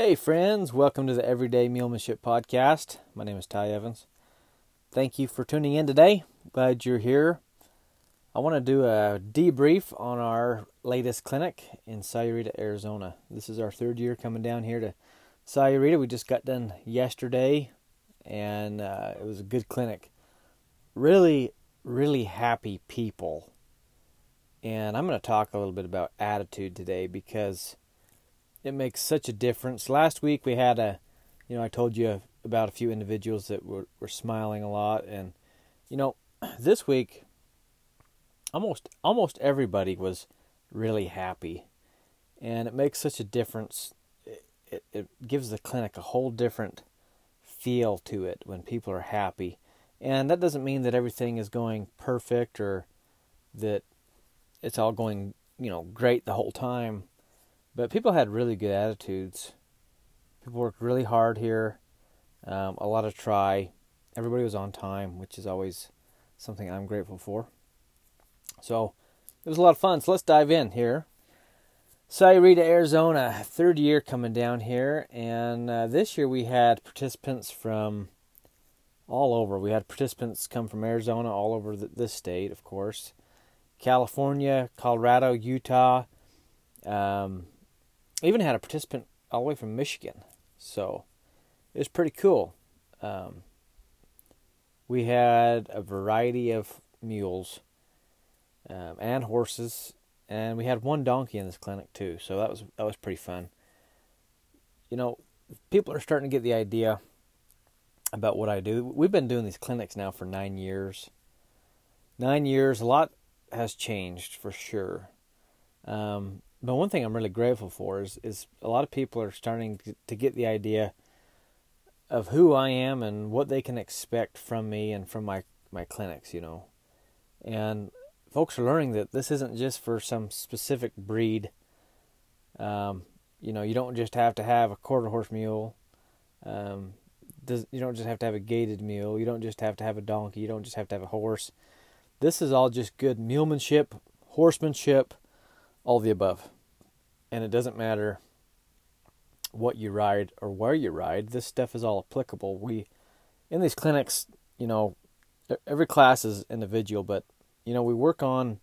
Hey, friends, welcome to the Everyday Mulemanship Podcast. My name is Ty Evans. Thank you for tuning in today. Glad you're here. I want to do a debrief on our latest clinic in Sahuarita, Arizona. This is our third year coming down here to Sahuarita. We just got done yesterday, and uh, it was a good clinic. Really, really happy people. And I'm going to talk a little bit about attitude today because it makes such a difference. Last week we had a, you know, I told you about a few individuals that were, were smiling a lot, and you know, this week almost almost everybody was really happy, and it makes such a difference. It, it, it gives the clinic a whole different feel to it when people are happy, and that doesn't mean that everything is going perfect or that it's all going you know great the whole time but people had really good attitudes. People worked really hard here. Um, a lot of try. Everybody was on time, which is always something I'm grateful for. So it was a lot of fun. So let's dive in here. Sahuarita, Arizona, third year coming down here, and uh, this year we had participants from all over. We had participants come from Arizona, all over the, this state, of course, California, Colorado, Utah, um, even had a participant all the way from Michigan. So it was pretty cool. Um, we had a variety of mules um, and horses, and we had one donkey in this clinic too. So that was that was pretty fun. You know, people are starting to get the idea about what I do. We've been doing these clinics now for nine years. Nine years, a lot has changed for sure. Um, but one thing I'm really grateful for is is a lot of people are starting to get the idea of who I am and what they can expect from me and from my my clinics, you know. And folks are learning that this isn't just for some specific breed. Um, you know, you don't just have to have a quarter horse mule. Um, does, you don't just have to have a gaited mule. You don't just have to have a donkey. You don't just have to have a horse. This is all just good mulemanship, horsemanship, all the above. And it doesn't matter what you ride or where you ride, this stuff is all applicable. We, in these clinics, you know, every class is individual, but, you know, we work on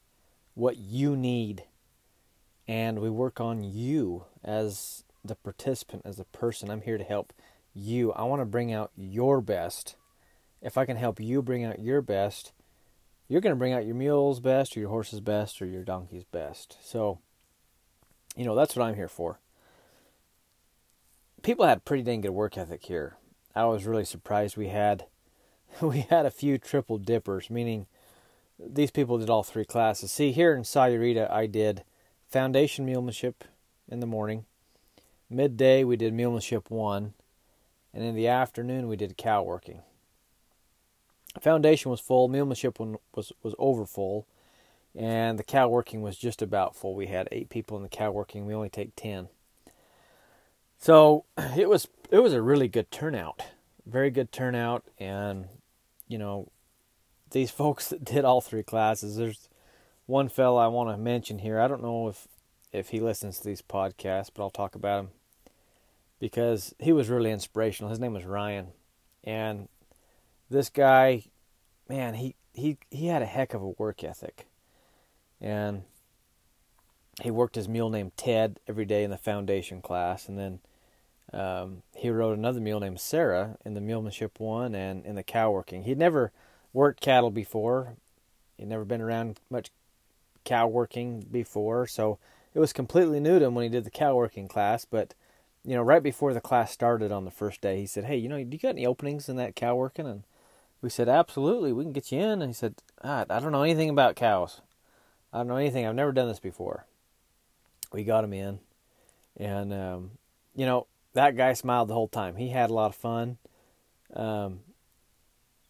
what you need and we work on you as the participant, as the person. I'm here to help you. I want to bring out your best. If I can help you bring out your best, you're going to bring out your mule's best or your horse's best or your donkey's best. So, you know, that's what I'm here for. People had pretty dang good work ethic here. I was really surprised we had we had a few triple dippers, meaning these people did all three classes. See, here in Sahuarita, I did foundation mulemanship in the morning. Midday, we did mulemanship one. And in the afternoon, we did cow working. Foundation was full. mulemanship one was was over full, and the cow working was just about full. We had eight people in the cow working. We only take ten. So it was it was a really good turnout, very good turnout, and you know these folks that did all three classes. There's one fellow I want to mention here. I don't know if if he listens to these podcasts, but I'll talk about him because he was really inspirational. His name was Ryan, and this guy, man, he he he had a heck of a work ethic, and he worked his mule named Ted every day in the foundation class, and then um, he rode another mule named Sarah in the mulemanship one and in the cow working. He'd never worked cattle before. He'd never been around much cow working before, so it was completely new to him when he did the cow working class. But you know, right before the class started on the first day, he said, "Hey, you know, do you got any openings in that cow working?" And we said, absolutely, we can get you in. And he said, ah, I don't know anything about cows. I don't know anything. I've never done this before. We got him in. And, um, you know, that guy smiled the whole time. He had a lot of fun. Um,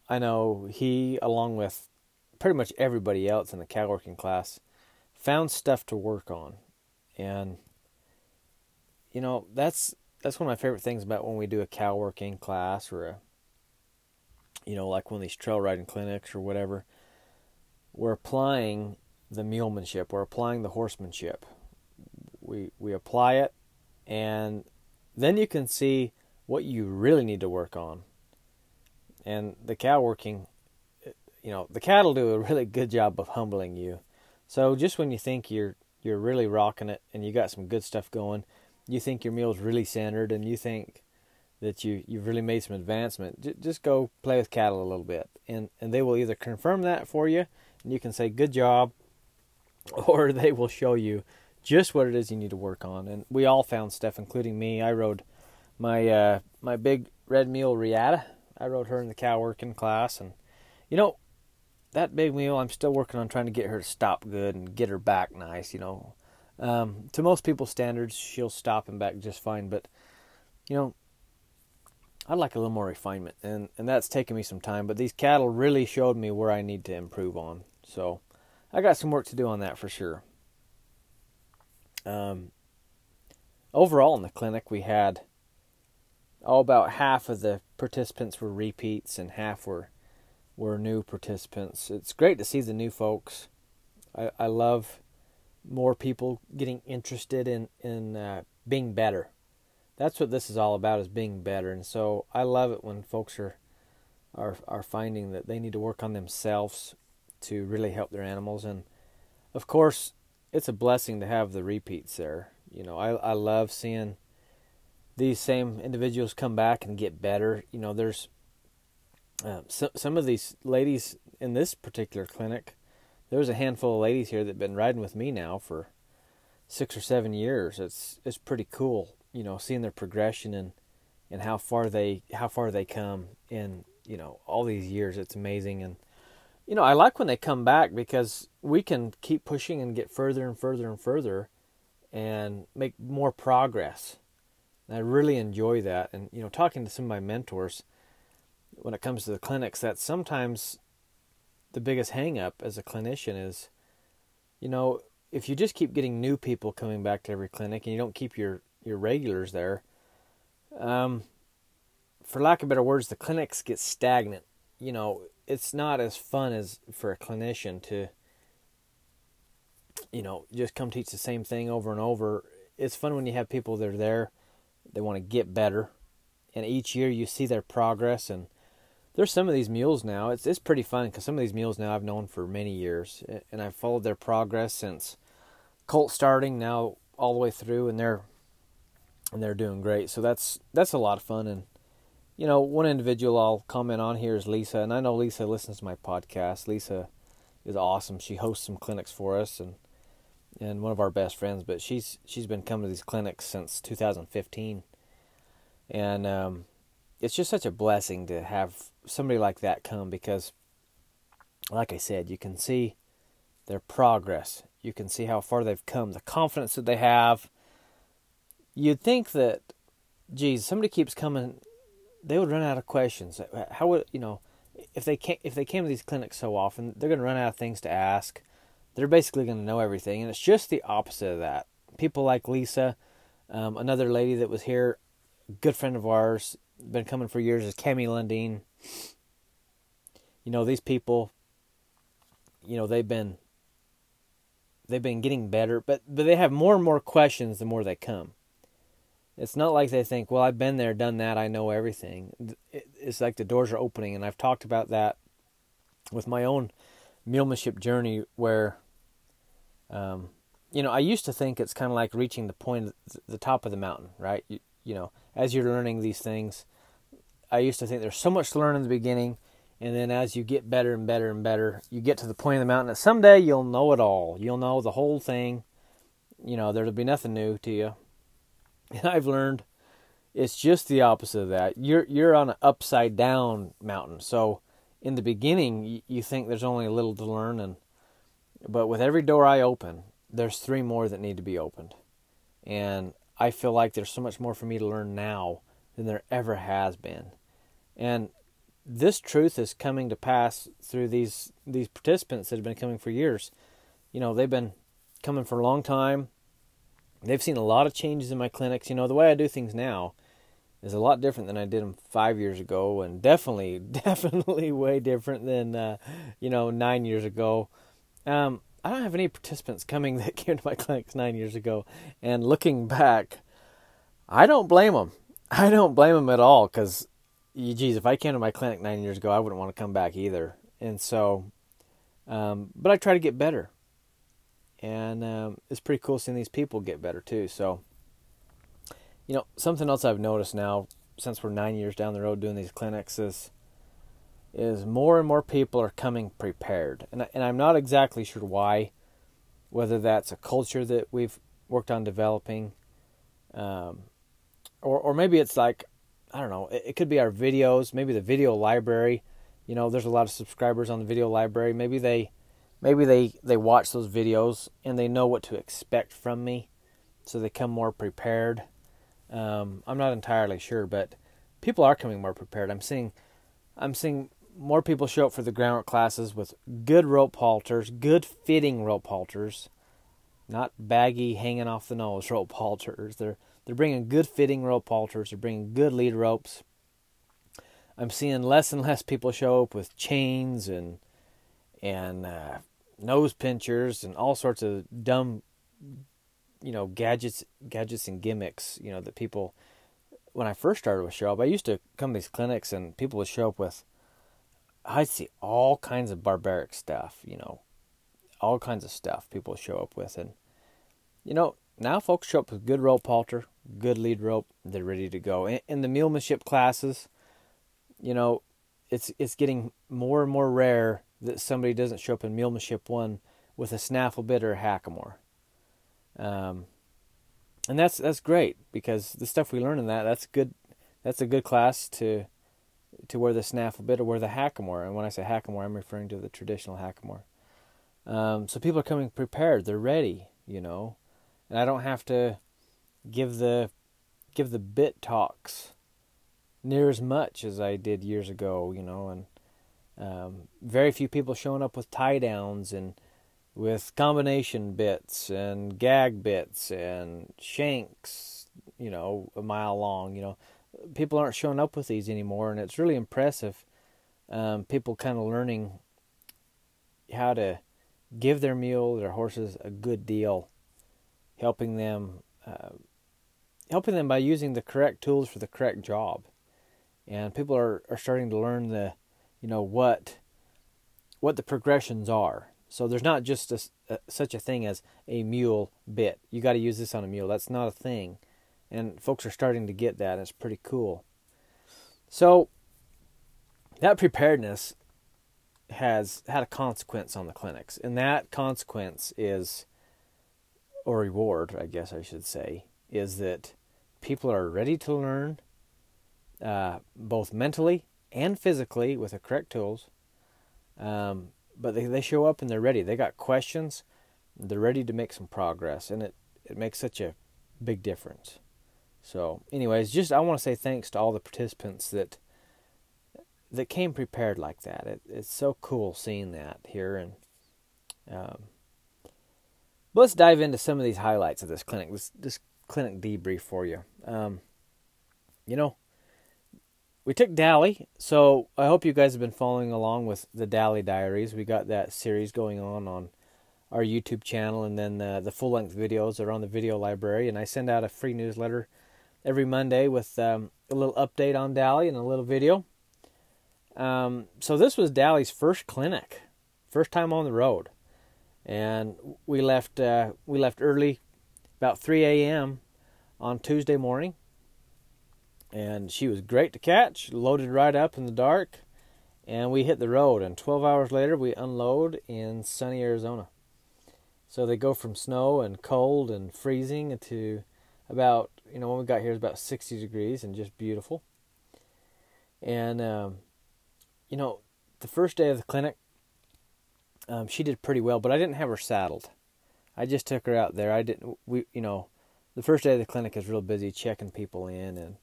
I know he, along with pretty much everybody else in the cow working class, found stuff to work on. And, you know, that's that's one of my favorite things about when we do a cow working class or a you know, like one of these trail riding clinics or whatever, we're applying the mulemanship, we're applying the horsemanship. We we apply it, and then you can see what you really need to work on. And the cow working, you know, the cattle do a really good job of humbling you. So just when you think you're you're really rocking it and you got some good stuff going, you think your meal's really centered and you think that you you've really made some advancement, j- just go play with cattle a little bit, and and they will either confirm that for you, and you can say good job, or they will show you just what it is you need to work on. And we all found stuff, including me. I rode my uh, my big red mule Riata. I rode her in the cow working class, and you know that big mule. I'm still working on trying to get her to stop good and get her back nice. You know, um, to most people's standards, she'll stop and back just fine. But you know, I'd like a little more refinement, and and that's taken me some time. But these cattle really showed me where I need to improve on. So I got some work to do on that for sure. Um, overall in the clinic, we had oh, about half of the participants were repeats and half were were new participants. It's great to see the new folks. I, I love more people getting interested in in uh, being better. That's what this is all about is being better. And so I love it when folks are are are finding that they need to work on themselves to really help their animals and of course it's a blessing to have the repeats there. You know, I I love seeing these same individuals come back and get better. You know, there's uh, so, some of these ladies in this particular clinic. There's a handful of ladies here that've been riding with me now for six or seven years. It's it's pretty cool, you know, seeing their progression and and how far they how far they come in you know all these years. It's amazing, and you know I like when they come back because we can keep pushing and get further and further and further, and make more progress I really enjoy that. And, you know, talking to some of my mentors when it comes to the clinics, that sometimes the biggest hangup as a clinician is, you know, if you just keep getting new people coming back to every clinic and you don't keep your, your regulars there, um, for lack of better words, the clinics get stagnant. You know, it's not as fun as for a clinician to, you know, just come teach the same thing over and over. It's fun when you have people that are there they want to get better, and each year you see their progress. And there's some of these mules now. It's it's pretty fun because some of these mules now I've known for many years, and I've followed their progress since colt starting now all the way through, and they're and they're doing great. So that's that's a lot of fun. And you know, one individual I'll comment on here is Lisa, and I know Lisa listens to my podcast. Lisa is awesome. She hosts some clinics for us, and and one of our best friends. But she's she's been coming to these clinics since 2015, and um, it's just such a blessing to have somebody like that come because, like I said, you can see their progress. You can see how far they've come, the confidence that they have. You'd think that, geez, somebody keeps coming, they would run out of questions. How would you know? If they came, if they came to these clinics so often, they're going to run out of things to ask they're basically going to know everything. And it's just the opposite of that. People like Lisa, um, another lady that was here, good friend of ours, been coming for years, is Cami Lundeen. You know, these people, you know, they've been they've been getting better, but but they have more and more questions the more they come. It's not like they think, well, I've been there, done that, I know everything. It's like the doors are opening, and I've talked about that with my own mulemanship journey, where um, you know, I used to think it's kind of like reaching the point, the top of the mountain, right? You, you know, as you're learning these things, I used to think there's so much to learn in the beginning, and then as you get better and better and better, you get to the point of the mountain that someday you'll know it all. You'll know the whole thing. You know, there'll be nothing new to you. And I've learned it's just the opposite of that. You're you're on an upside down mountain. So in the beginning, you, think there's only a little to learn, and but with every door I open, there's three more that need to be opened. And I feel like there's so much more for me to learn now than there ever has been. And this truth is coming to pass through these these participants that have been coming for years. You know, they've been coming for a long time. They've seen a lot of changes in my clinics. You know, the way I do things now is a lot different than I did them five years ago, and definitely, definitely way different than uh, you know nine years ago. Um, I don't have any participants coming that came to my clinics nine years ago, and looking back, I don't blame them. I don't blame them at all because, geez, if I came to my clinic nine years ago, I wouldn't want to come back either. And so, um, but I try to get better. And um, it's pretty cool seeing these people get better too. So, you know, something else I've noticed now since we're nine years down the road doing these clinics is is more and more people are coming prepared, and and I'm not exactly sure why, whether that's a culture that we've worked on developing, um, or or maybe it's like I don't know. It, it could be our videos, maybe the video library. You know, there's a lot of subscribers on the video library. Maybe they maybe they they watch those videos and they know what to expect from me, so they come more prepared. Um, I'm not entirely sure, but people are coming more prepared. I'm seeing, I'm seeing more people show up for the groundwork classes with good rope halters, good fitting rope halters, not baggy hanging off the nose rope halters. They're they're bringing good fitting rope halters. They're bringing good lead ropes. I'm seeing less and less people show up with chains and and uh, nose pinchers and all sorts of dumb you know gadgets gadgets and gimmicks you know that people when I first started with show up I used to come to these clinics and people would show up with I'd see all kinds of barbaric stuff you know all kinds of stuff people show up with. And you know now folks show up with good rope halter good lead rope they're ready to go. In, in the mulemanship classes you know it's it's getting more and more rare that somebody doesn't show up in mulemanship one with a snaffle bit or a hackamore um, and that's that's great because the stuff we learn in that that's good. That's a good class to to wear the snaffle bit or wear the hackamore. And when I say hackamore, I'm referring to the traditional hackamore. Um, so people are coming prepared. They're ready, you know, and I don't have to give the give the bit talks near as much as I did years ago, you know, and um, very few people showing up with tie downs and with combination bits and gag bits and shanks, you know, a mile long. You know, people aren't showing up with these anymore, and it's really impressive. Um, people kind of learning how to give their mule, their horses, a good deal, helping them, uh, helping them by using the correct tools for the correct job. And people are, are starting to learn the, you know, what what the progressions are so there's not just a, a, such a thing as a mule bit. You got to use this on a mule. That's not a thing, and folks are starting to get that. It's pretty cool. So that preparedness has had a consequence on the clinics, and that consequence is, or reward, I guess I should say, is that people are ready to learn, uh, both mentally and physically with the correct tools. Um, but they, they show up and they're ready. They got questions. They're ready to make some progress, and it, it makes such a big difference. So, anyways, just I want to say thanks to all the participants that that came prepared like that. It, it's so cool seeing that here, and um, let's dive into some of these highlights of this clinic. This this clinic debrief for you. Um, you know, we took Dally, so I hope you guys have been following along with the Dally Diaries. We got that series going on on our YouTube channel, and then the, the full length videos are on the video library. And I send out a free newsletter every Monday with um, a little update on Dally and a little video. Um, so this was Dally's first clinic, first time on the road, and we left uh, we left early, about 3 a.m. on Tuesday morning and she was great to catch, loaded right up in the dark, and we hit the road. And 12 hours later, we unload in sunny Arizona. So they go from snow and cold and freezing to about, you know, when we got here, it was about 60 degrees and just beautiful. And, um, you know, the first day of the clinic, um, she did pretty well, but I didn't have her saddled. I just took her out there. I didn't, we, you know, the first day of the clinic is real busy checking people in and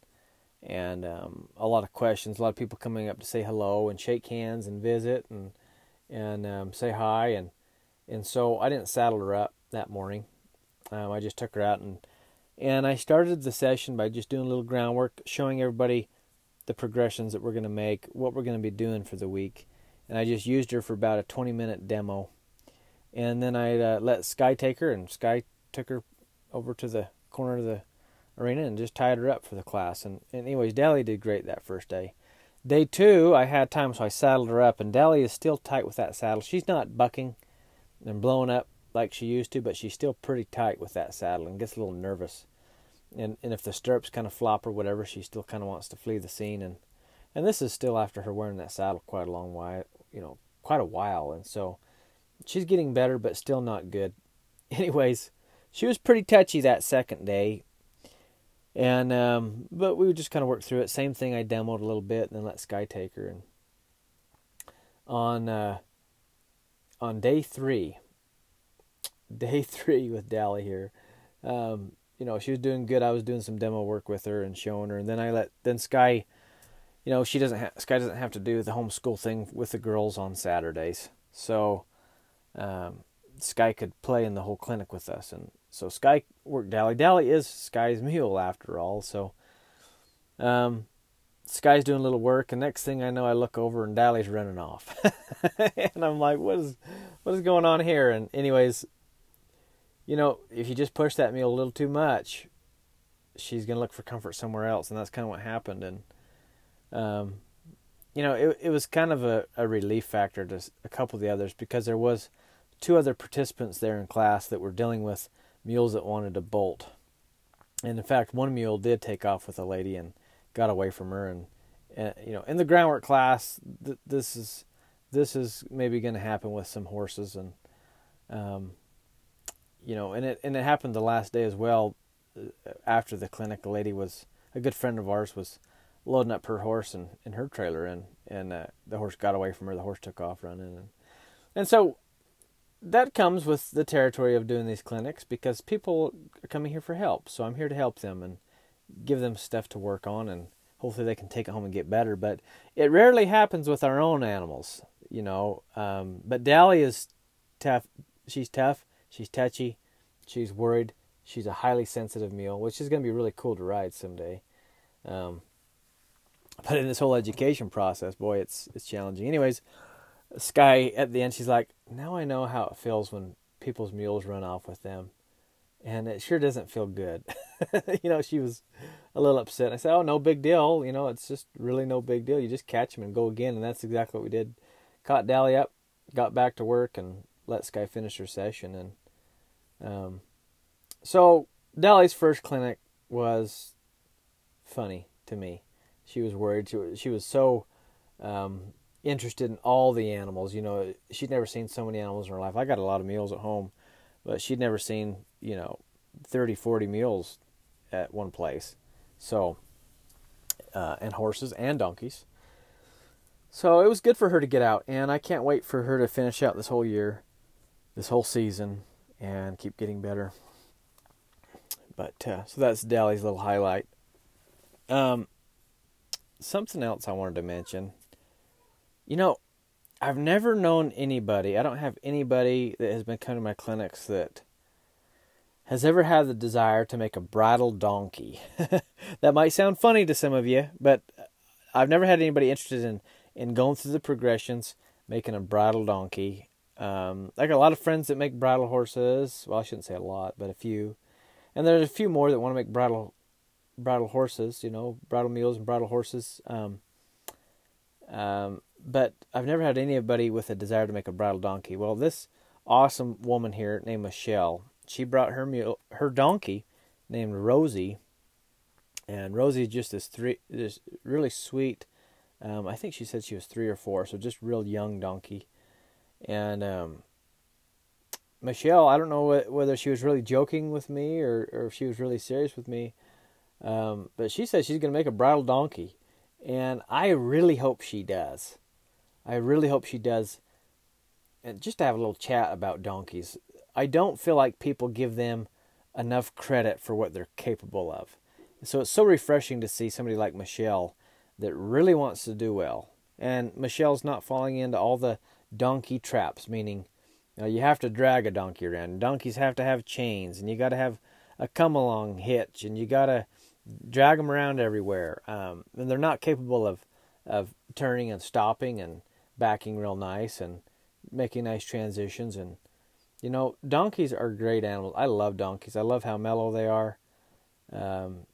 and um, a lot of questions. A lot of people coming up to say hello and shake hands and visit and and um, say hi and and so I didn't saddle her up that morning. Um, I just took her out and and I started the session by just doing a little groundwork, showing everybody the progressions that we're going to make, what we're going to be doing for the week, and I just used her for about a 20 minute demo, and then I uh, let Sky take her, and Sky took her over to the corner of the arena and just tied her up for the class. And, and anyways, Dally did great that first day. Day two, I had time, so I saddled her up, and Dally is still tight with that saddle. She's not bucking and blowing up like she used to, but she's still pretty tight with that saddle and gets a little nervous. And and if the stirrups kind of flop or whatever, she still kind of wants to flee the scene. And and this is still after her wearing that saddle quite a long while, you know, quite a while. And so she's getting better, but still not good. Anyways, she was pretty touchy that second day and um, but we would just kind of work through it. Same thing. I demoed a little bit and then let Sky take her. And on uh, on day three, day three with Dally here, um, you know, she was doing good. I was doing some demo work with her and showing her, and then I let then Sky, you know, she doesn't have Sky doesn't have to do the homeschool thing with the girls on Saturdays, so um, Sky could play in the whole clinic with us, and so Sky worked Dally. Dally is Sky's mule after all. So um, Sky's doing a little work, and next thing I know, I look over and Dally's running off, and I'm like, "What is, what is going on here?" And anyways, you know, if you just push that mule a little too much, she's gonna look for comfort somewhere else, and that's kind of what happened. And um, you know, it it was kind of a, a relief factor to a couple of the others because there was two other participants there in class that were dealing with mules that wanted to bolt. And in fact, one mule did take off with a lady and got away from her. And, and you know, in the groundwork class, th- this is this is maybe going to happen with some horses, and um, you know, and it and it happened the last day as well. Uh, after the clinic, a lady was a good friend of ours was loading up her horse and in her trailer, and and uh, the horse got away from her. The horse took off running, and and so that comes with the territory of doing these clinics because people are coming here for help. So I'm here to help them and give them stuff to work on and hopefully they can take it home and get better. But it rarely happens with our own animals, you know. Um, but Dally is tough. She's tough. She's touchy. She's worried. She's a highly sensitive mule, which is going to be really cool to ride someday. Um, but in this whole education process, boy, it's it's challenging. Anyways, Sky at the end, she's like, "Now I know how it feels when people's mules run off with them, and it sure doesn't feel good." you know, she was a little upset. I said, "Oh, no big deal. You know, it's just really no big deal. You just catch them and go again." And that's exactly what we did. Caught Dally up, got back to work, and let Sky finish her session. And um, so Dally's first clinic was funny to me. She was worried. She was, she was so um, interested in all the animals. You know, she'd never seen so many animals in her life. I got a lot of meals at home, but she'd never seen, you know, 30, 40 mules at one place. So, uh, and horses and donkeys. So it was good for her to get out, and I can't wait for her to finish out this whole year, this whole season, and keep getting better. But uh, so that's Dally's little highlight. Um, something else I wanted to mention you know, I've never known anybody, I don't have anybody that has been coming to my clinics that has ever had the desire to make a bridle donkey. that might sound funny to some of you, but I've never had anybody interested in, in going through the progressions, making a bridle donkey. Um, I got a lot of friends that make bridle horses. Well, I shouldn't say a lot, but a few. And there's a few more that want to make bridle bridle horses, you know, bridle mules and bridle horses. Um, um, but I've never had anybody with a desire to make a bridle donkey. Well, this awesome woman here named Michelle, she brought her mule, her donkey named Rosie, and Rosie just this three, this really sweet. Um, I think she said she was three or four, so just real young donkey. And um, Michelle, I don't know whether she was really joking with me or, or if she was really serious with me, um, but she said she's going to make a bridle donkey, and I really hope she does. I really hope she does. And just to have a little chat about donkeys, I don't feel like people give them enough credit for what they're capable of. So it's so refreshing to see somebody like Michelle that really wants to do well. And Michelle's not falling into all the donkey traps, meaning you, know, you have to drag a donkey around. Donkeys have to have chains, and you got to have a come along hitch, and you got to drag them around everywhere. Um, and they're not capable of of turning and stopping and backing real nice and making nice transitions. And you know donkeys are great animals. I love donkeys. I love how mellow they are. Um,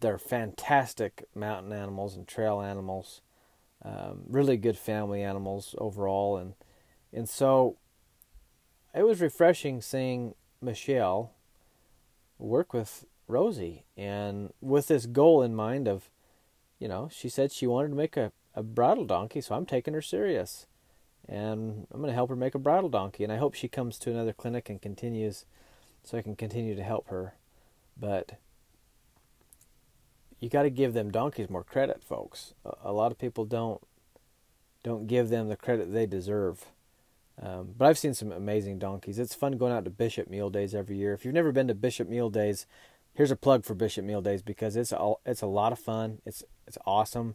they're fantastic mountain animals and trail animals, um, really good family animals overall, and and so it was refreshing seeing Michelle work with Rosie and with this goal in mind of, you know, she said she wanted to make a, a bridle donkey, so I'm taking her serious. And I'm going to help her make a bridle donkey. And I hope she comes to another clinic and continues so I can continue to help her. But you got to give them donkeys more credit, folks. A, lot of people don't don't give them the credit they deserve. Um, but I've seen some amazing donkeys. It's fun going out to Bishop Mule Days every year. If you've never been to Bishop Mule Days, here's a plug for Bishop Mule Days because it's all it's a lot of fun. It's it's awesome,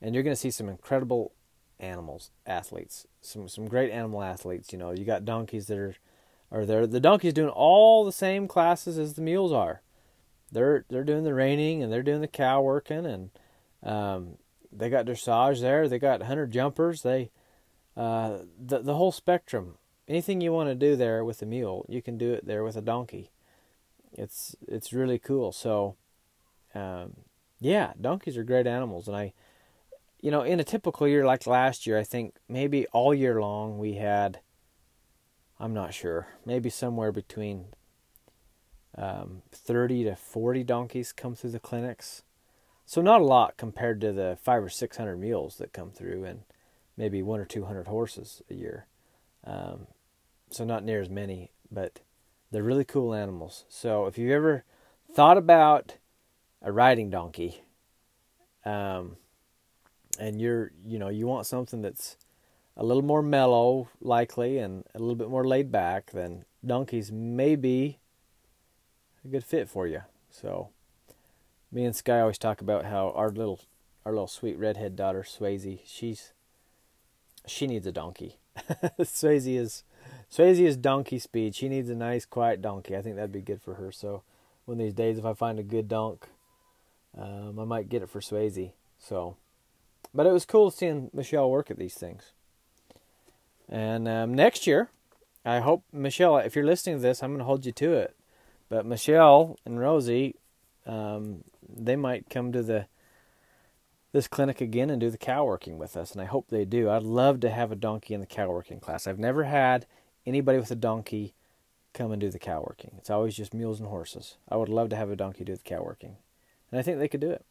and you're going to see some incredible animals, athletes, some some great animal athletes. You know, you got donkeys that are are there. The donkeys doing all the same classes as the mules are. They're they're doing the reining and they're doing the cow working and um, they got dressage there. They got hunter jumpers. They uh, the the whole spectrum. Anything you want to do there with a mule, you can do it there with a donkey. It's it's really cool. So, um, yeah, donkeys are great animals, and I, you know, in a typical year like last year, I think maybe all year long we had. I'm not sure. Maybe somewhere between um, 30 to 40 donkeys come through the clinics. So not a lot compared to the five or six hundred mules that come through, and maybe one or two hundred horses a year. Um, so not near as many, but they're really cool animals. So if you've ever thought about a riding donkey, um, and you're you know you want something that's a little more mellow, likely, and a little bit more laid back, then donkeys may be a good fit for you. So me and Sky always talk about how our little our little sweet redhead daughter Swayze, she's she needs a donkey. Swayze is Swayze is donkey speed. She needs a nice, quiet donkey. I think that'd be good for her. So one of these days, if I find a good donk, um, I might get it for Swayze. So, but it was cool seeing Michelle work at these things. And um, next year, I hope Michelle, if you're listening to this, I'm going to hold you to it. But Michelle and Rosie, um, they might come to the this clinic again and do the cow working with us, and I hope they do. I'd love to have a donkey in the cow working class. I've never had anybody with a donkey come and do the cow working. It's always just mules and horses. I would love to have a donkey do the cow working, and I think they could do it.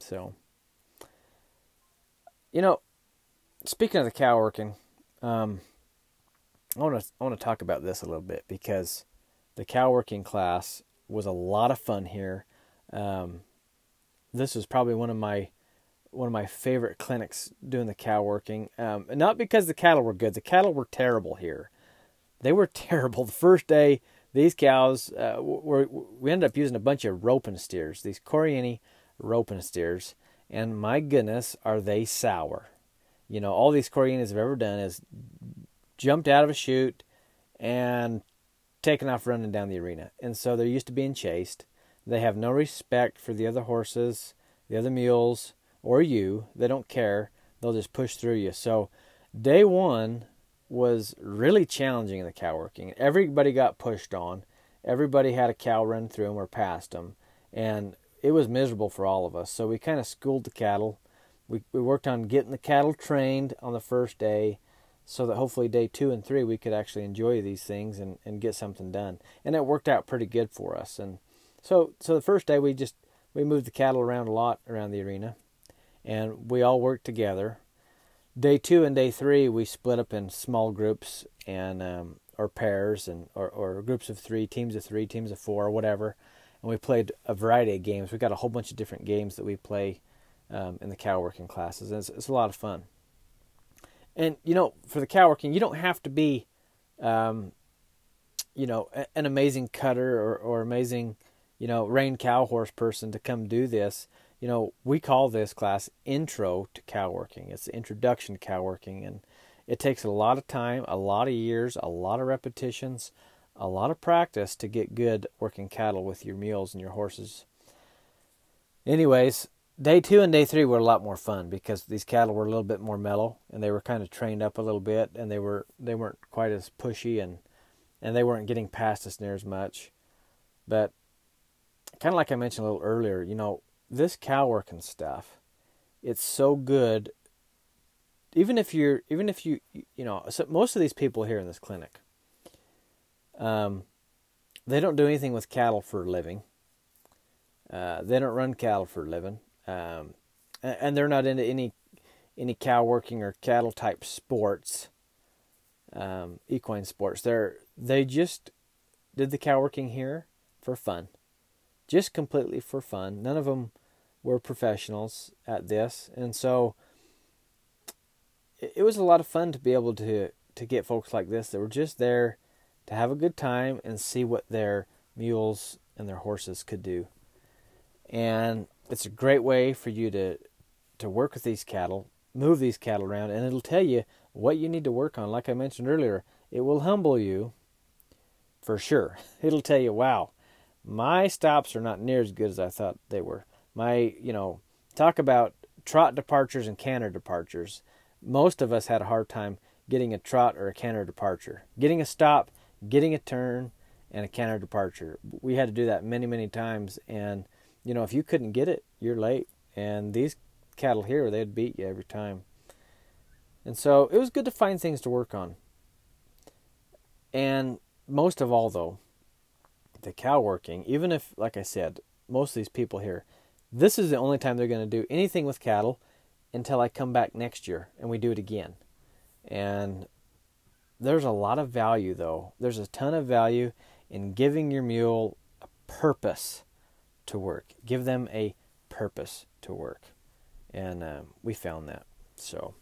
So, you know, speaking of the cow working, um, I want to I want to talk about this a little bit because the cow working class was a lot of fun here. Um, this was probably one of my one of my favorite clinics doing the cow working. Um, not because the cattle were good; the cattle were terrible here. They were terrible. The first day, these cows uh, were we ended up using a bunch of roping steers, these Corriente roping steers, and my goodness, are they sour! You know, all these Corrientes have ever done is jumped out of a chute and taken off running down the arena, and so they're used to being chased. They have no respect for the other horses, the other mules or you. They don't care. They'll just push through you. So day one was really challenging in the cow working. Everybody got pushed on. Everybody had a cow run through them or past them. And it was miserable for all of us. So we kind of schooled the cattle. We, we worked on getting the cattle trained on the first day so that hopefully day two and three we could actually enjoy these things and, and get something done. And it worked out pretty good for us. And so so the first day we just we moved the cattle around a lot around the arena and we all worked together. Day two and day three, we split up in small groups and um, or pairs and or, or groups of three, teams of three, teams of four, whatever. And we played a variety of games. We got a whole bunch of different games that we play um, in the cow working classes, and it's, it's, a lot of fun. And you know, for the cow working, you don't have to be, um, you know, an amazing cutter or, or amazing, you know, rein cow horse person to come do this you know, we call this class Intro to Cow Working. It's the introduction to cow working, and it takes a lot of time, a lot of years, a lot of repetitions, a lot of practice to get good working cattle with your mules and your horses. Anyways, day two and day three were a lot more fun because these cattle were a little bit more mellow and they were kind of trained up a little bit and they were they weren't quite as pushy and and they weren't getting past us near as much. But kind of like I mentioned a little earlier, you know, this cow working stuff, it's so good. Even if you're, even if you, you know, so most of these people here in this clinic, um, they don't do anything with cattle for a living. Uh, they don't run cattle for a living, um, and they're not into any any cow working or cattle type sports, um, equine sports. They're they just did the cow working here for fun, just completely for fun. None of them were professionals at this, and so it, it was a lot of fun to be able to to get folks like this that were just there to have a good time and see what their mules and their horses could do. And it's a great way for you to to work with these cattle, move these cattle around, and it'll tell you what you need to work on. Like I mentioned earlier, it will humble you for sure. It'll tell you, wow, my stops are not near as good as I thought they were. My, you know, talk about trot departures and canter departures. Most of us had a hard time getting a trot or a canter departure. Getting a stop, getting a turn, and a counter departure. We had to do that many, many times. And, you know, if you couldn't get it, you're late. And these cattle here, they'd beat you every time. And so it was good to find things to work on. And most of all, though, the cow working, even if, like I said, most of these people here, this is the only time they're going to do anything with cattle until I come back next year and we do it again. And there's a lot of value, though. There's a ton of value in giving your mule a purpose to work. Give them a purpose to work. And uh, we found that. So,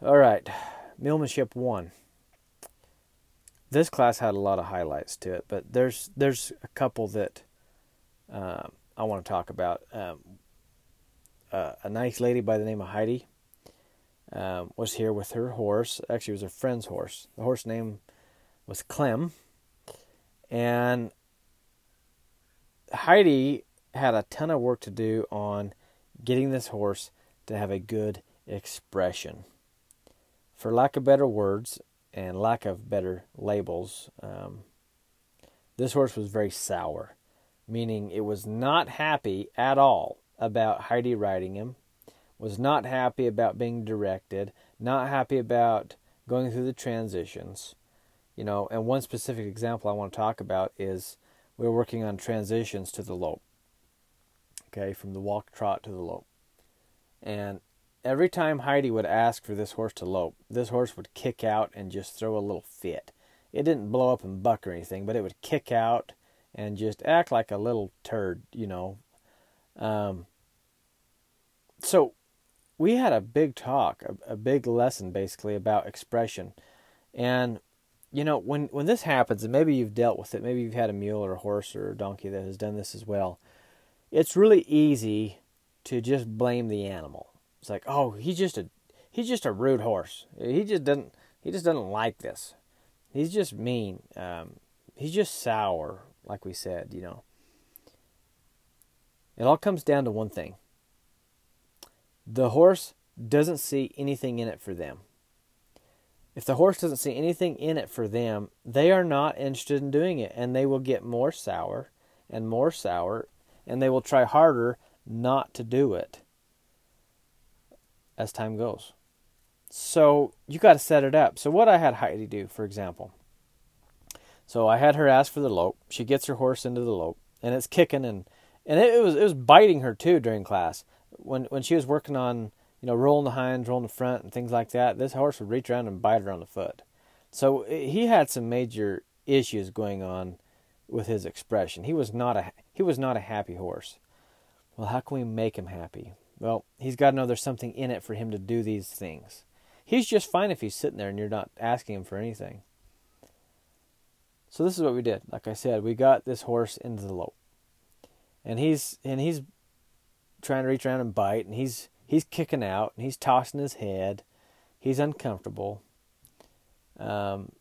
all right, Mulemanship 1 this class had a lot of highlights to it, but there's there's a couple that uh, I want to talk about. Um, uh, a nice lady by the name of Heidi um, was here with her horse. Actually, it was her friend's horse. The horse name was Clem, and Heidi had a ton of work to do on getting this horse to have a good expression. For lack of better words, and lack of better labels, um, this horse was very sour, meaning it was not happy at all about Heidi riding him, was not happy about being directed, not happy about going through the transitions. You know, and one specific example I want to talk about is we are working on transitions to the lope. Okay, from the walk trot to the lope. And every time Heidi would ask for this horse to lope, this horse would kick out and just throw a little fit. It didn't blow up and buck or anything, but it would kick out and just act like a little turd, you know. Um, so we had a big talk, a, a big lesson basically about expression. And you know, when when this happens, and maybe you've dealt with it, maybe you've had a mule or a horse or a donkey that has done this as well. It's really easy to just blame the animal it's like, oh, he's just a he's just a rude horse. He just doesn't he just doesn't like this. He's just mean. Um, he's just sour, like we said. You know. It all comes down to one thing. The horse doesn't see anything in it for them. If the horse doesn't see anything in it for them, they are not interested in doing it, and they will get more sour and more sour, and they will try harder not to do it as time goes. So you got to set it up. So what I had Heidi do, for example. So I had her ask for the lope. She gets her horse into the lope, and it's kicking and and it, was it was biting her too during class. When when she was working on you know rolling the hinds, rolling the front, and things like that, this horse would reach around and bite her on the foot. So eh, he had some major issues going on with his expression. He was not a he was not a happy horse. Well, how can we make him happy? Well, he's got to know there's something in it for him to do these things. He's just fine if he's sitting there and you're not asking him for anything. So this is what we did. Like I said, we got this horse into the lope. And he's and he's trying to reach around and bite and he's he's kicking out and he's tossing his head. He's uncomfortable. Um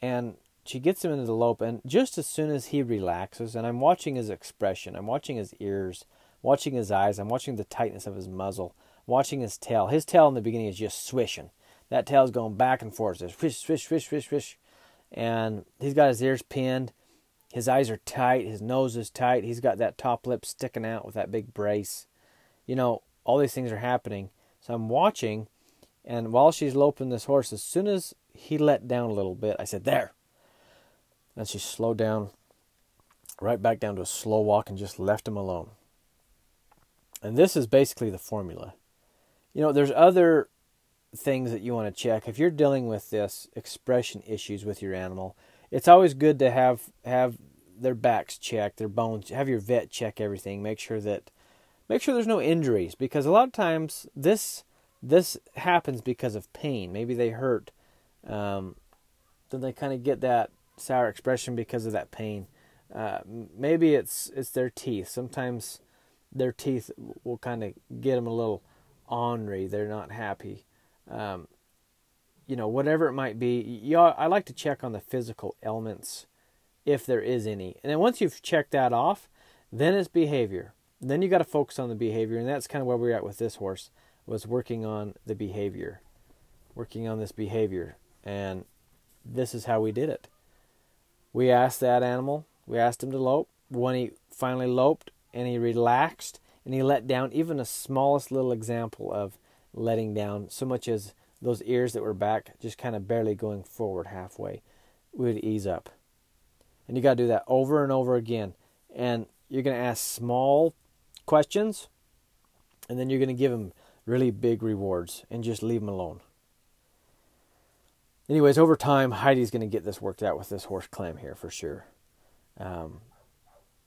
and she gets him into the lope and just as soon as he relaxes and I'm watching his expression, I'm watching his ears, watching his eyes. I'm watching the tightness of his muzzle, watching his tail. His tail in the beginning is just swishing. That tail is going back and forth, just swish, swish, swish, swish, swish. And he's got his ears pinned. His eyes are tight, his nose is tight, he's got that top lip sticking out with that big brace. You know, all these things are happening. So I'm watching, and while she's loping this horse, as soon as he let down a little bit, I said, There. And she slowed down right back down to a slow walk and just left him alone. And this is basically the formula. You know, there's other things that you want to check. If you're dealing with this expression issues with your animal, it's always good to have have their backs checked, their bones, have your vet check everything, make sure that make sure there's no injuries because a lot of times this this happens because of pain. Maybe they hurt. Um, then they kind of get that sour expression because of that pain. Uh, maybe it's it's their teeth. Sometimes their teeth will kind of get them a little ornery. They're not happy. Um, you know, whatever it might be. You, I like to check on the physical elements if there is any. And then once you've checked that off, then it's behavior. Then you got to focus on the behavior, and that's kind of where we're at with this horse. Was working on the behavior, working on this behavior, and this is how we did it. We asked that animal. We asked him to lope. When he finally loped, and he relaxed and he let down even the smallest little example of letting down, so much as those ears that were back just kind of barely going forward halfway, would ease up. And you got to do that over and over again. And you're going to ask small questions, and then you're going to give them really big rewards and just leave them alone. Anyways, over time, Heidi's going to get this worked out with this horse Clem here for sure. Um,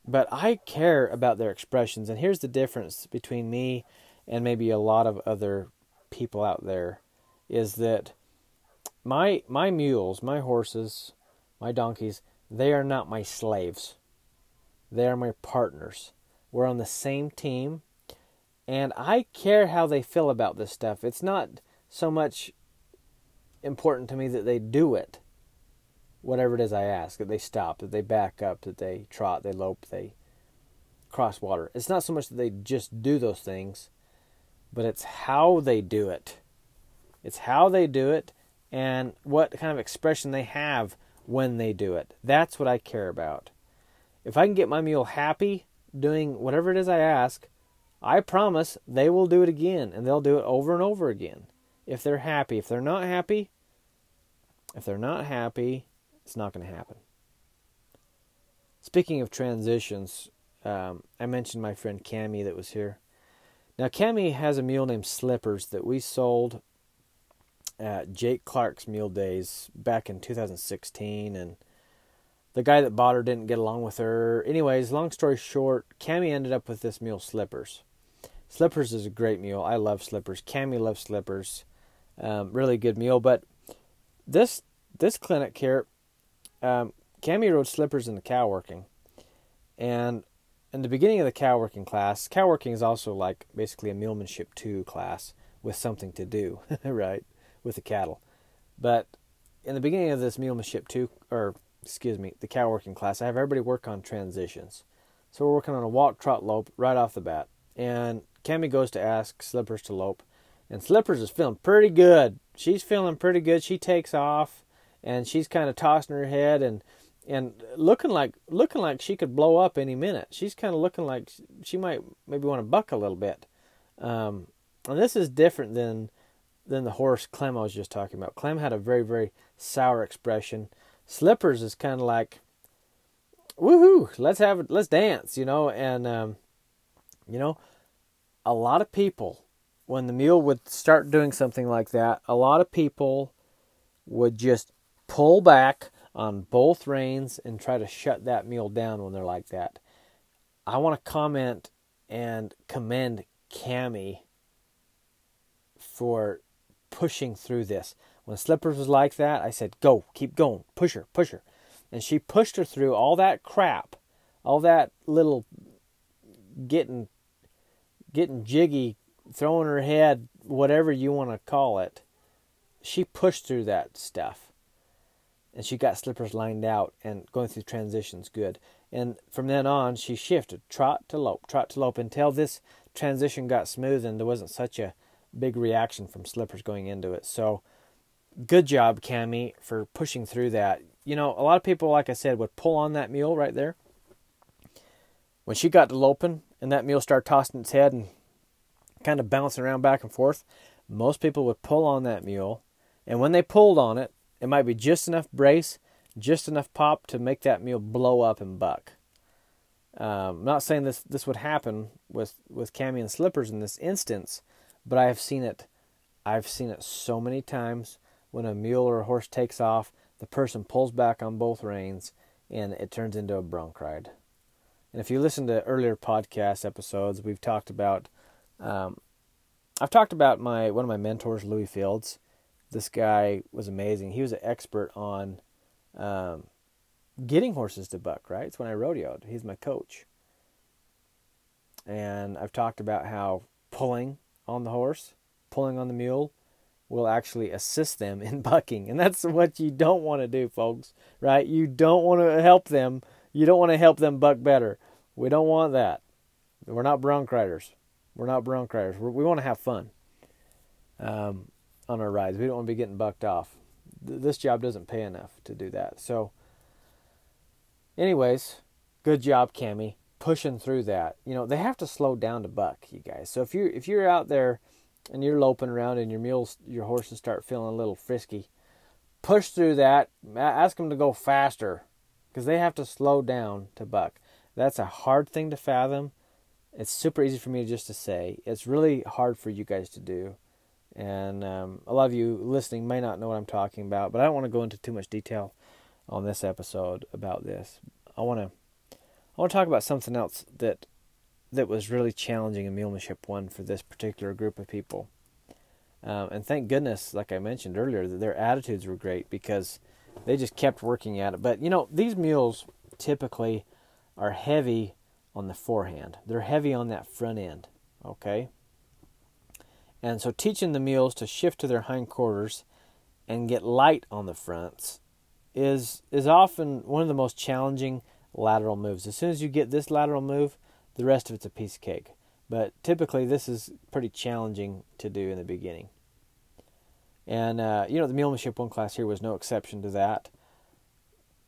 but I care about their expressions. And here's the difference between me and maybe a lot of other people out there is that my my mules, my horses, my donkeys, they are not my slaves. They are my partners. We're on the same team and I care how they feel about this stuff. It's not so much important to me that they do it whatever it is I ask, that they stop, that they back up, that they trot, they lope, they cross water. It's not so much that they just do those things, but it's how they do it. It's how they do it and what kind of expression they have when they do it. That's what I care about. If I can get my mule happy doing whatever it is I ask, I promise they will do it again and they'll do it over and over again. If they're happy, if they're not happy, if they're not happy, it's not going to happen. Speaking of transitions, um, I mentioned my friend Cami that was here. Now, Cami has a mule named Slippers that we sold at Jake Clark's Mule Days back in 2016, and the guy that bought her didn't get along with her. Anyways, long story short, Cami ended up with this mule, Slippers. Slippers is a great mule. I love Slippers. Cami loves Slippers. Um, really good mule. But this this clinic here, um, Cami rode slippers in the cow working, and in the beginning of the cow working class, cow working is also like basically a mulemanship two class with something to do, right, with the cattle. But in the beginning of this mulemanship two, or excuse me, the cow working class, I have everybody work on transitions. So we're working on a walk, trot, lope right off the bat, and Cami goes to ask Slippers to lope, and Slippers is feeling pretty good. She's feeling pretty good. She takes off and she's kind of tossing her head and and looking like looking like she could blow up any minute. She's kind of looking like she might maybe want to buck a little bit. Um, and this is different than than the horse Clem I was just talking about. Clem had a very very sour expression. Slippers is kind of like, woohoo, let's have it, let's dance, you know. And um, you know, a lot of people when the mule would start doing something like that, a lot of people would just pull back on both reins and try to shut that mule down when they're like that. I want to comment and commend Cami for pushing through this. When Slippers was like that, I said, "Go, keep going, push her, push her," and she pushed her through all that crap, all that little getting, getting jiggy, throwing her head, whatever you want to call it. She pushed through that stuff and she got slippers lined out and going through transitions good. And from then on, she shifted trot to lope, trot to lope until this transition got smooth and there wasn't such a big reaction from slippers going into it. So, good job, Cami, for pushing through that. you know, a lot of people, like I said, would pull on that mule right there. When she got to loping and that mule started tossing its head and kind of bouncing around back and forth, most people would pull on that mule. And when they pulled on it, it might be just enough brace, just enough pop to make that mule blow up and buck. Um, I'm not saying this this would happen with with cami and slippers in this instance, but I have seen it. I've seen it so many times when a mule or a horse takes off, the person pulls back on both reins, and it turns into a bronc ride. And if you listen to earlier podcast episodes, we've talked about. Um, I've talked about my one of my mentors, Louis Fields. This guy was amazing. He was an expert on um, getting horses to buck. Right, it's when I rodeoed. He's my coach, and I've talked about how pulling on the horse, pulling on the mule, will actually assist them in bucking, and that's what you don't want to do, folks. Right? You don't want to help them you don't want to help them buck better. We don't want that. We're not bronc riders. We're not bronc riders. We're, we want to have fun um, on our rides. We don't want to be getting bucked off. This job doesn't pay enough to do that. So, anyways, good job, Cami, pushing through that. You know they have to slow down to buck, you guys. So if you if you're out there and you're loping around and your mules, your horses start feeling a little frisky, push through that. Ask them to go faster because they have to slow down to buck. That's a hard thing to fathom. It's super easy for me just to say. It's really hard for you guys to do. And um, a lot of you listening may not know what I'm talking about, but I don't want to go into too much detail on this episode about this. I want to I want to talk about something else that that was really challenging in mulemanship one for this particular group of people. Um, and thank goodness, like I mentioned earlier, that their attitudes were great because they just kept working at it. But you know, these mules typically are heavy on the forehand. They're heavy on that front end. Okay. And so teaching the mules to shift to their hindquarters and get light on the fronts is is often one of the most challenging lateral moves. As soon as you get this lateral move, the rest of it's a piece of cake. But typically this is pretty challenging to do in the beginning. And, uh, you know, the Mulemanship 1 class here was no exception to that.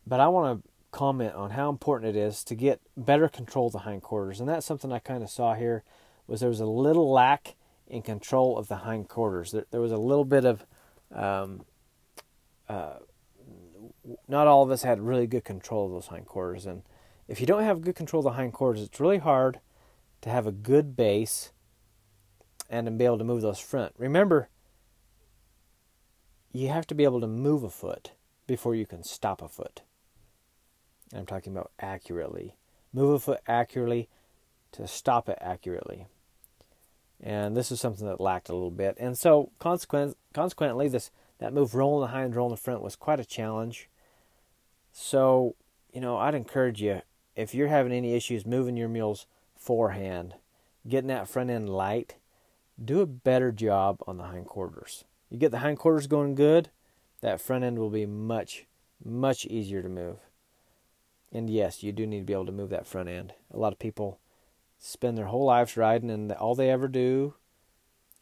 But I want to comment on how important it is to get better control of the hindquarters. And that's something I kind of saw here was there was a little lack in control of the hindquarters. There, there was a little bit of, um, uh, not all of us had really good control of those hindquarters. And if you don't have good control of the hindquarters, it's really hard to have a good base and to be able to move those front. Remember, you have to be able to move a foot before you can stop a foot. I'm talking about accurately. Move a foot accurately to stop it accurately. And this is something that lacked a little bit. And so consequent, consequently this that move rolling the hind, rolling the front was quite a challenge. So, you know, I'd encourage you if you're having any issues moving your mules forehand, getting that front end light, do a better job on the hindquarters. You get the hindquarters going good, that front end will be much, much easier to move. And yes, you do need to be able to move that front end. A lot of people spend their whole lives riding, and all they ever do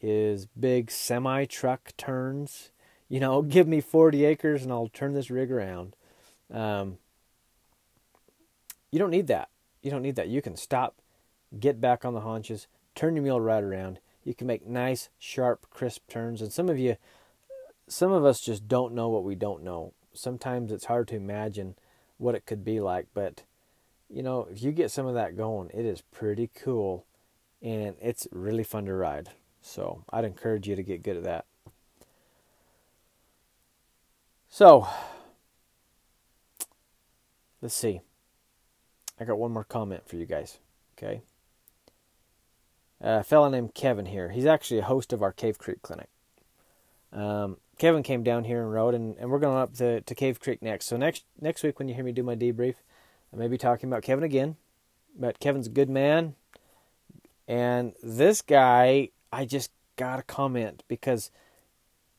is big semi truck turns. You know, give me 40 acres and I'll turn this rig around. Um, you don't need that. You don't need that. You can stop, get back on the haunches, turn your mule right around, you can make nice, sharp, crisp turns. And some of you, some of us just don't know what we don't know. Sometimes it's hard to imagine what it could be like, but you know, if you get some of that going, it is pretty cool and it's really fun to ride. So I'd encourage you to get good at that. So let's see. I got one more comment for you guys. Okay a fellow named Kevin here. He's actually a host of our Cave Creek Clinic. Um, Kevin came down here and rode, and, and we're going up to, to Cave Creek next. So next next week when you hear me do my debrief, I may be talking about Kevin again. But Kevin's a good man, and this guy, I just got to comment because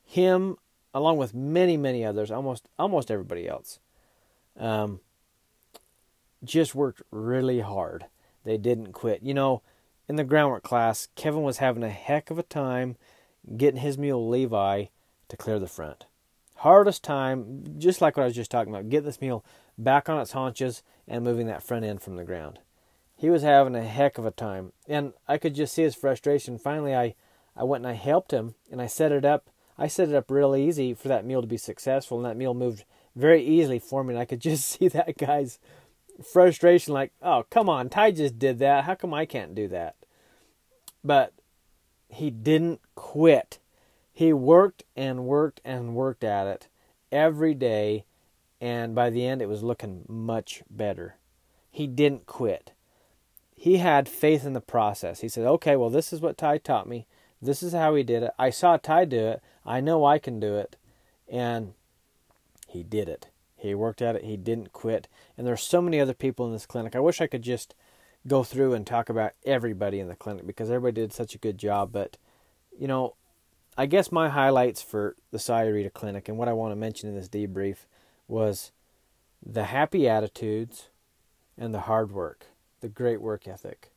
him, along with many many others, almost almost everybody else, um, just worked really hard. They didn't quit. You know, in the groundwork class, Kevin was having a heck of a time getting his mule Levi to clear the front. hardest time, just like what I was just talking about, getting this mule back on its haunches and moving that front end from the ground. He was having a heck of a time, and I could just see his frustration. Finally, I, I went and I helped him, and I set it up. I set it up real easy for that mule to be successful, and that mule moved very easily for me. And I could just see that guy's frustration, like, "Oh, come on, Ty just did that. How come I can't do that?" But he didn't quit. He worked and worked and worked at it every day, and by the end, it was looking much better. He didn't quit. He had faith in the process. He said, Okay, well, this is what Ty taught me. This is how he did it. I saw Ty do it. I know I can do it. And he did it. He worked at it. He didn't quit. And there's so many other people in this clinic. I wish I could just go through and talk about everybody in the clinic because everybody did such a good job. But, you know, I guess my highlights for the Sahuarita Clinic and what I want to mention in this debrief was the happy attitudes and the hard work, the great work ethic.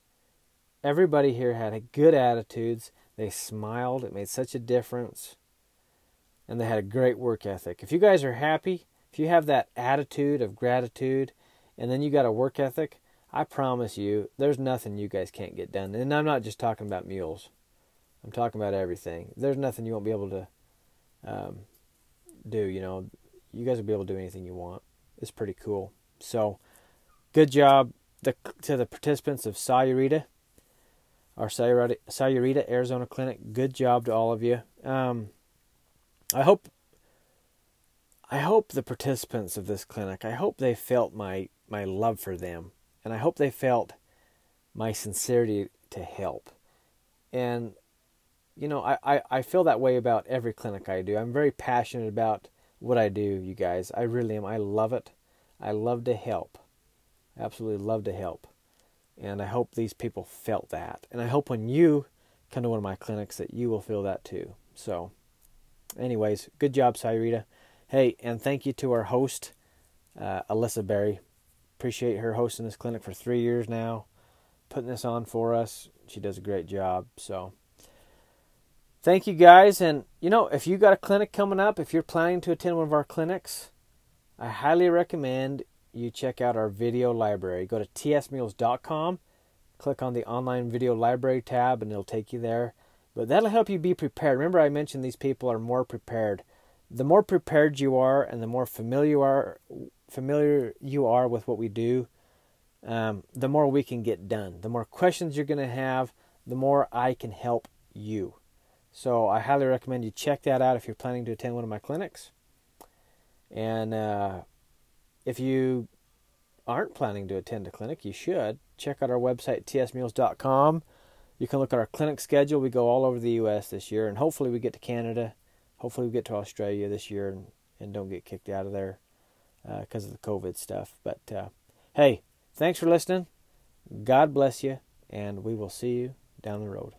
Everybody here had good attitudes. They smiled. It made such a difference. And they had a great work ethic. If you guys are happy, if you have that attitude of gratitude, and then you got a work ethic, I promise you, there's nothing you guys can't get done. And I'm not just talking about mules. I'm talking about everything. There's nothing you won't be able to um, do. You know, you guys will be able to do anything you want. It's pretty cool. So, good job the, to the participants of Sahuarita, our Sahuarita, Sahuarita Arizona Clinic. Good job to all of you. Um, I hope. I hope the participants of this clinic. I hope they felt my my love for them, and I hope they felt my sincerity to help. And you know, I, I, I feel that way about every clinic I do. I'm very passionate about what I do, you guys. I really am. I love it. I love to help. I absolutely love to help. And I hope these people felt that. And I hope when you come to one of my clinics that you will feel that too. So, anyways, good job, Sahuarita. Hey, and thank you to our host, uh, Alyssa Berry. Appreciate her hosting this clinic for three years now, putting this on for us. She does a great job. So, thank you guys. And, you know, if you got a clinic coming up, if you're planning to attend one of our clinics, I highly recommend you check out our video library. Go to tsmules.com, click on the online video library tab, and it'll take you there. But that'll help you be prepared. Remember, I mentioned these people are more prepared. The more prepared you are, and the more familiar you are, familiar you are with what we do, um, the more we can get done. The more questions you're going to have, the more I can help you. So I highly recommend you check that out if you're planning to attend one of my clinics. And uh, if you aren't planning to attend a clinic, you should check out our website tsmules.com. You can look at our clinic schedule. We go all over the U.S. this year, and hopefully we get to Canada. Hopefully we get to Australia this year and, and don't get kicked out of there because uh, of the COVID stuff. But uh, hey, thanks for listening. God bless you, and we will see you down the road.